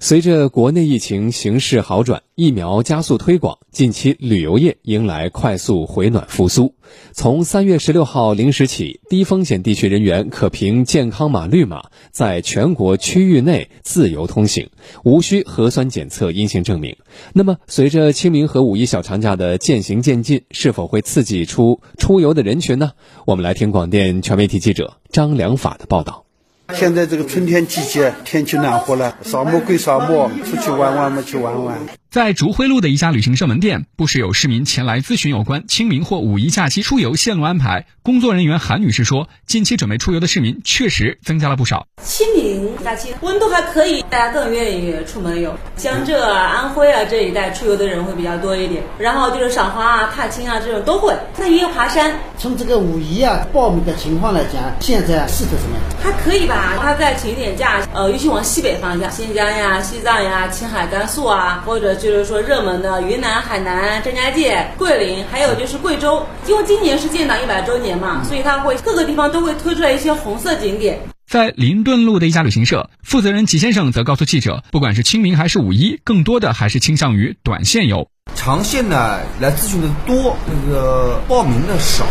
随着国内疫情形势好转，疫苗加速推广，近期旅游业迎来快速回暖复苏。从三月十六号零时起，低风险地区人员可凭健康码绿码在全国区域内自由通行，无需核酸检测阴性证明。那么，随着清明和五一小长假的渐行渐近，是否会刺激出出游的人群呢？我们来听广电全媒体记者张良法的报道。现在这个春天季节，天气暖和了，扫墓归扫墓，出去玩玩嘛，去玩玩。在竹辉路的一家旅行社门店，不时有市民前来咨询有关清明或五一假期出游线路安排。工作人员韩女士说，近期准备出游的市民确实增加了不少。清明假期温度还可以，大家更愿意出门游。江浙啊、安徽啊这一带出游的人会比较多一点，然后就是赏花啊、踏青啊这种都会。那也有爬山。从这个五一啊报名的情况来讲，现在是的怎么样？还可以吧。他再请一点假，呃，尤其往西北方向，新疆呀、西藏呀、青海、甘肃啊，或者。就是说热门的云南、海南、张家界、桂林，还有就是贵州，因为今年是建党一百周年嘛，所以它会各个地方都会推出来一些红色景点。在林顿路的一家旅行社，负责人齐先生则告诉记者，不管是清明还是五一，更多的还是倾向于短线游。长线呢，来咨询的多，那个报名的少，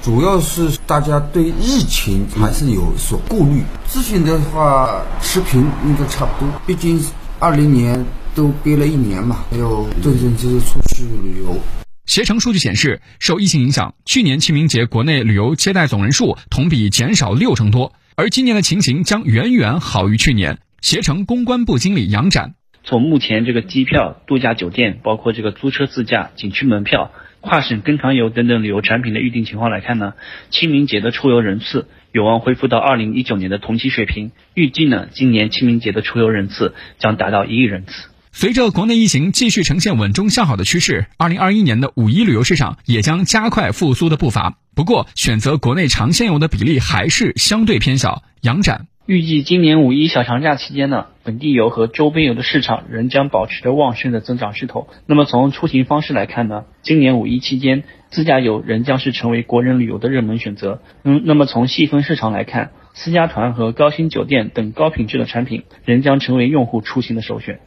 主要是大家对疫情还是有所顾虑。咨询的话，持平应该差不多，毕竟二零年。都憋了一年嘛，还有真正就是出去旅游。携程数据显示，受疫情影响，去年清明节国内旅游接待总人数同比减少六成多，而今年的情形将远远好于去年。携程公关部经理杨展，从目前这个机票、度假酒店，包括这个租车自驾、景区门票、跨省跟团游等等旅游产品的预订情况来看呢，清明节的出游人次有望恢复到二零一九年的同期水平。预计呢，今年清明节的出游人次将达到一亿人次。随着国内疫情继续呈现稳中向好的趋势，二零二一年的五一旅游市场也将加快复苏的步伐。不过，选择国内长线游的比例还是相对偏小。杨展预计，今年五一小长假期间呢，本地游和周边游的市场仍将保持着旺盛的增长势头。那么，从出行方式来看呢，今年五一期间，自驾游仍将是成为国人旅游的热门选择。嗯，那么从细分市场来看，私家团和高星酒店等高品质的产品仍将成为用户出行的首选。